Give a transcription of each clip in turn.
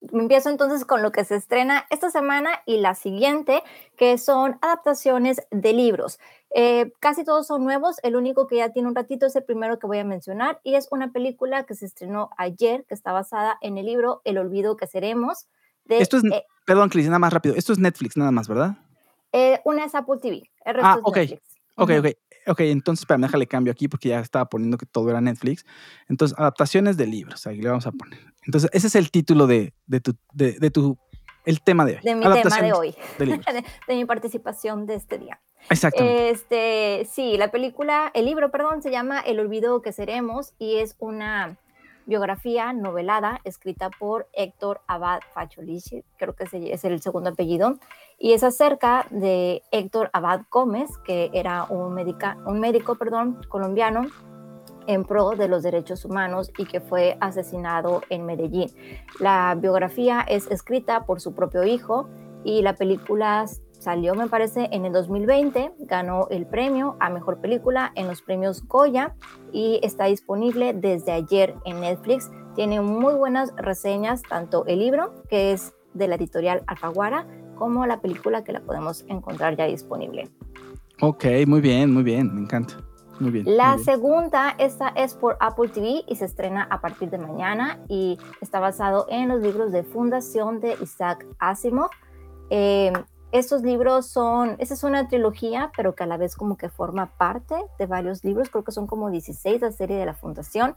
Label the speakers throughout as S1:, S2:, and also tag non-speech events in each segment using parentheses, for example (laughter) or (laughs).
S1: Empiezo entonces con lo que se estrena esta semana y la siguiente, que son adaptaciones de libros. Eh, casi todos son nuevos, el único que ya tiene un ratito es el primero que voy a mencionar y es una película que se estrenó ayer, que está basada en el libro El olvido que seremos. De,
S2: Esto es,
S1: eh,
S2: perdón, Cris, nada más rápido. Esto es Netflix, nada más, ¿verdad?
S1: eh, una es Apple TV, el resto
S2: Ah,
S1: es
S2: ok.
S1: Netflix.
S2: Ok, ok. Ok, entonces, espérame, déjale cambio aquí porque ya estaba poniendo que todo era Netflix. Entonces, adaptaciones de libros, ahí le vamos a poner. Entonces, ese es el título de, de tu, de, de tu, el tema de hoy.
S1: De mi tema de hoy,
S2: de (laughs)
S1: de, mi participación de este día.
S2: Exactamente.
S1: Este, sí, la película, el libro, perdón, se llama El olvido que seremos y es una biografía novelada escrita por Héctor Abad Facioliche, creo que es el segundo apellido, y es acerca de Héctor Abad Gómez, que era un, un médico perdón, colombiano en pro de los derechos humanos y que fue asesinado en Medellín. La biografía es escrita por su propio hijo y la película salió, me parece, en el 2020, ganó el premio a mejor película en los premios Goya y está disponible desde ayer en Netflix. Tiene muy buenas reseñas, tanto el libro, que es de la editorial Alfaguara, como la película que la podemos encontrar ya disponible.
S2: Ok, muy bien, muy bien, me encanta. Muy bien.
S1: La
S2: muy bien.
S1: segunda, esta es por Apple TV y se estrena a partir de mañana y está basado en los libros de Fundación de Isaac Asimov. Eh, estos libros son, esa es una trilogía, pero que a la vez como que forma parte de varios libros, creo que son como 16 la serie de la Fundación.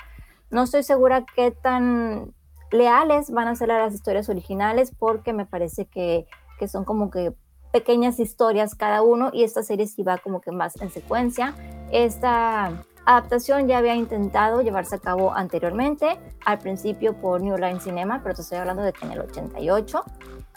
S1: No estoy segura qué tan leales van a ser a las historias originales porque me parece que, que son como que pequeñas historias cada uno y esta serie sí va como que más en secuencia. Esta adaptación ya había intentado llevarse a cabo anteriormente, al principio por New Line Cinema, pero te estoy hablando de que en el 88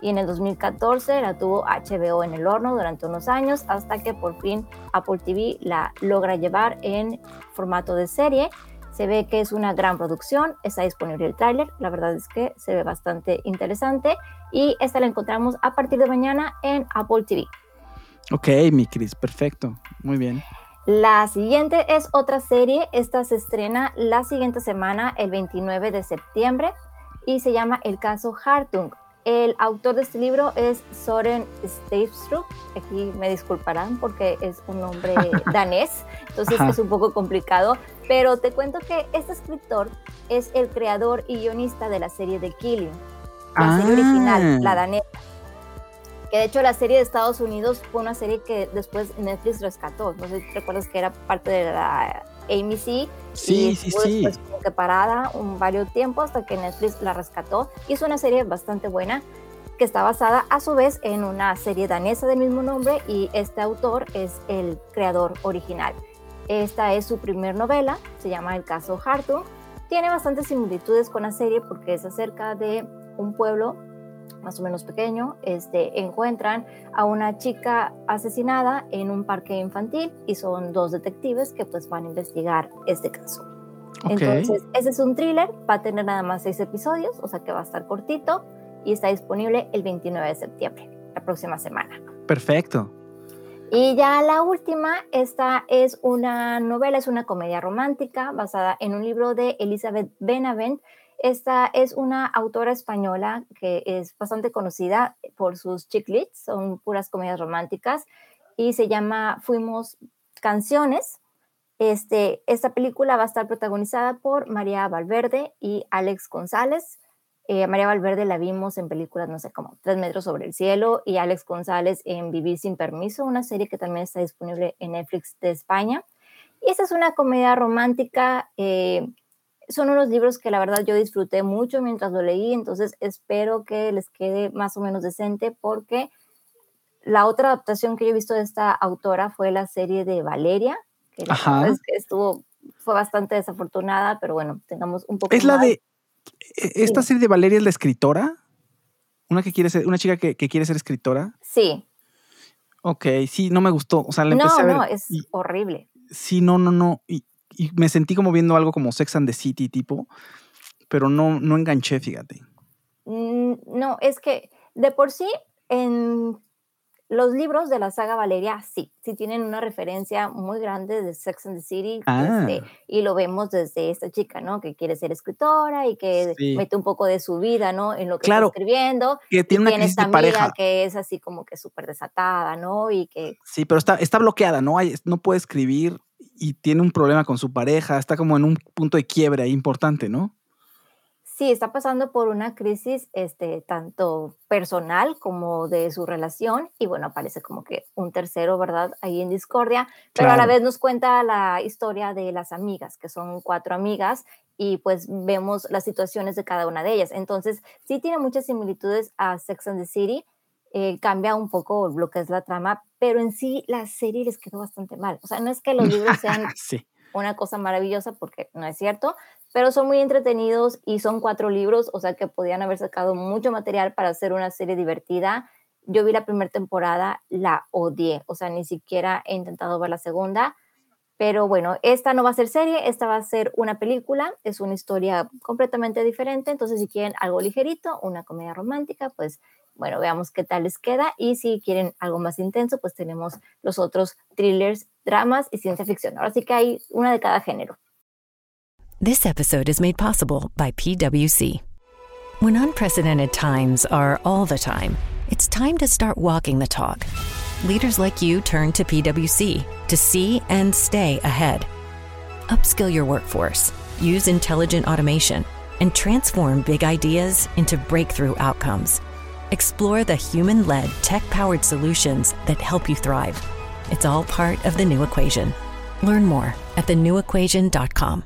S1: y en el 2014 la tuvo HBO en el horno durante unos años hasta que por fin Apple TV la logra llevar en formato de serie. Se ve que es una gran producción, está disponible el tráiler, la verdad es que se ve bastante interesante y esta la encontramos a partir de mañana en Apple TV.
S2: Ok, mi Cris, perfecto. Muy bien.
S1: La siguiente es otra serie, esta se estrena la siguiente semana, el 29 de septiembre, y se llama El caso Hartung. El autor de este libro es Soren Stavstrup, aquí me disculparán porque es un nombre (laughs) danés, entonces
S2: Ajá.
S1: es un poco complicado, pero te cuento que este escritor es el creador y guionista de la serie The Killing, la serie
S2: Ah.
S1: original, la danesa. Que de hecho la serie de Estados Unidos fue una serie que después Netflix rescató. No sé si recuerdas que era parte de la AMC.
S2: Sí,
S1: y
S2: sí, sí.
S1: como que parada un varios tiempo hasta que Netflix la rescató. Y es una serie bastante buena que está basada a su vez en una serie danesa del mismo nombre y este autor es el creador original. Esta es su primer novela, se llama El caso Hartung. Tiene bastantes similitudes con la serie porque es acerca de un pueblo más o menos pequeño, este, encuentran a una chica asesinada en un parque infantil y son dos detectives que pues van a investigar este caso.
S2: Ok.
S1: Entonces, ese es un thriller, va a tener nada más seis episodios, o sea que va a estar cortito y está disponible el 29 de septiembre, la próxima semana.
S2: Perfecto.
S1: Y ya la última, esta es una novela, es una comedia romántica basada en un libro de Elizabeth Benavent. Esta es una autora española que es bastante conocida por sus chick lit, son puras comedias románticas y se llama Fuimos Canciones. Este, esta película va a estar protagonizada por María Valverde y Alex González. Eh, María Valverde la vimos en películas, no sé, como Tres metros sobre el cielo y Alex González en Vivir sin permiso, una serie que también está disponible en Netflix de España. Y esta es una comedia romántica. eh, son unos libros que la verdad yo disfruté mucho mientras lo leí, entonces espero que les quede más o menos decente porque la otra adaptación que yo he visto de esta autora fue la serie de Valeria, que la
S2: Ajá.
S1: estuvo, fue bastante desafortunada, pero bueno, tengamos un poco
S2: Es la
S1: más.
S2: de. e- ¿Esta
S1: Dime.
S2: serie de Valeria es la escritora? Una que quiere ser, una chica que, que quiere ser escritora.
S1: Sí.
S2: Ok, sí, no me gustó. O sea,
S1: No,
S2: empecé a ver.
S1: no, es
S2: y-
S1: horrible.
S2: sí, no, no, no. Y, y me sentí como viendo algo como Sex and the City tipo, pero no, no enganché, fíjate.
S1: Mm, No, es que de por sí en los libros de la saga Valeria sí, sí tienen una referencia muy grande de Sex and the City
S2: Ah.
S1: este, y lo vemos desde esta chica, ¿no? Que quiere ser escritora y que
S2: Sí.
S1: mete un poco de su vida, ¿no? En lo que
S2: Claro,
S1: está escribiendo.
S2: Que
S1: Y
S2: tiene una
S1: tiene esta
S2: de
S1: amiga
S2: pareja.
S1: que es así como que súper desatada, ¿no? Y que
S2: Sí, pero está, está bloqueada, ¿no? Hay, no puede escribir y tiene un problema con su pareja. Está como en un punto de quiebre ahí importante, ¿no?
S1: sí está pasando por una crisis este, tanto personal como de su relación y bueno, aparece como que un tercero, ¿verdad? Ahí en discordia, pero a la vez nos cuenta la historia de las amigas, que son cuatro amigas y pues vemos las situaciones de cada una de ellas. Entonces, sí tiene muchas similitudes a Sex and the City, eh, cambia un poco lo que es la trama, pero en sí la serie les quedó bastante mal. O sea, no es que los libros (laughs) sean
S2: sí.
S1: una cosa maravillosa porque no es cierto, pero son muy entretenidos y son cuatro libros, o sea que podían haber sacado mucho material para hacer una serie divertida. Yo vi la primera temporada, la odié, o sea, ni siquiera he intentado ver la segunda, pero bueno, esta no va a ser serie, esta va a ser una película, es una historia completamente diferente, entonces si quieren algo ligerito, una comedia romántica, pues bueno, veamos qué tal les queda y si quieren algo más intenso, pues tenemos los otros thrillers, dramas y ciencia ficción. Ahora sí que hay una de cada género.
S3: This episode is made possible by PWC. When unprecedented times are all the time, it's time to start walking the talk. Leaders like you turn to PWC to see and stay ahead. Upskill your workforce, use intelligent automation, and transform big ideas into breakthrough outcomes. Explore the human led, tech powered solutions that help you thrive. It's all part of the new equation. Learn more at thenewequation.com.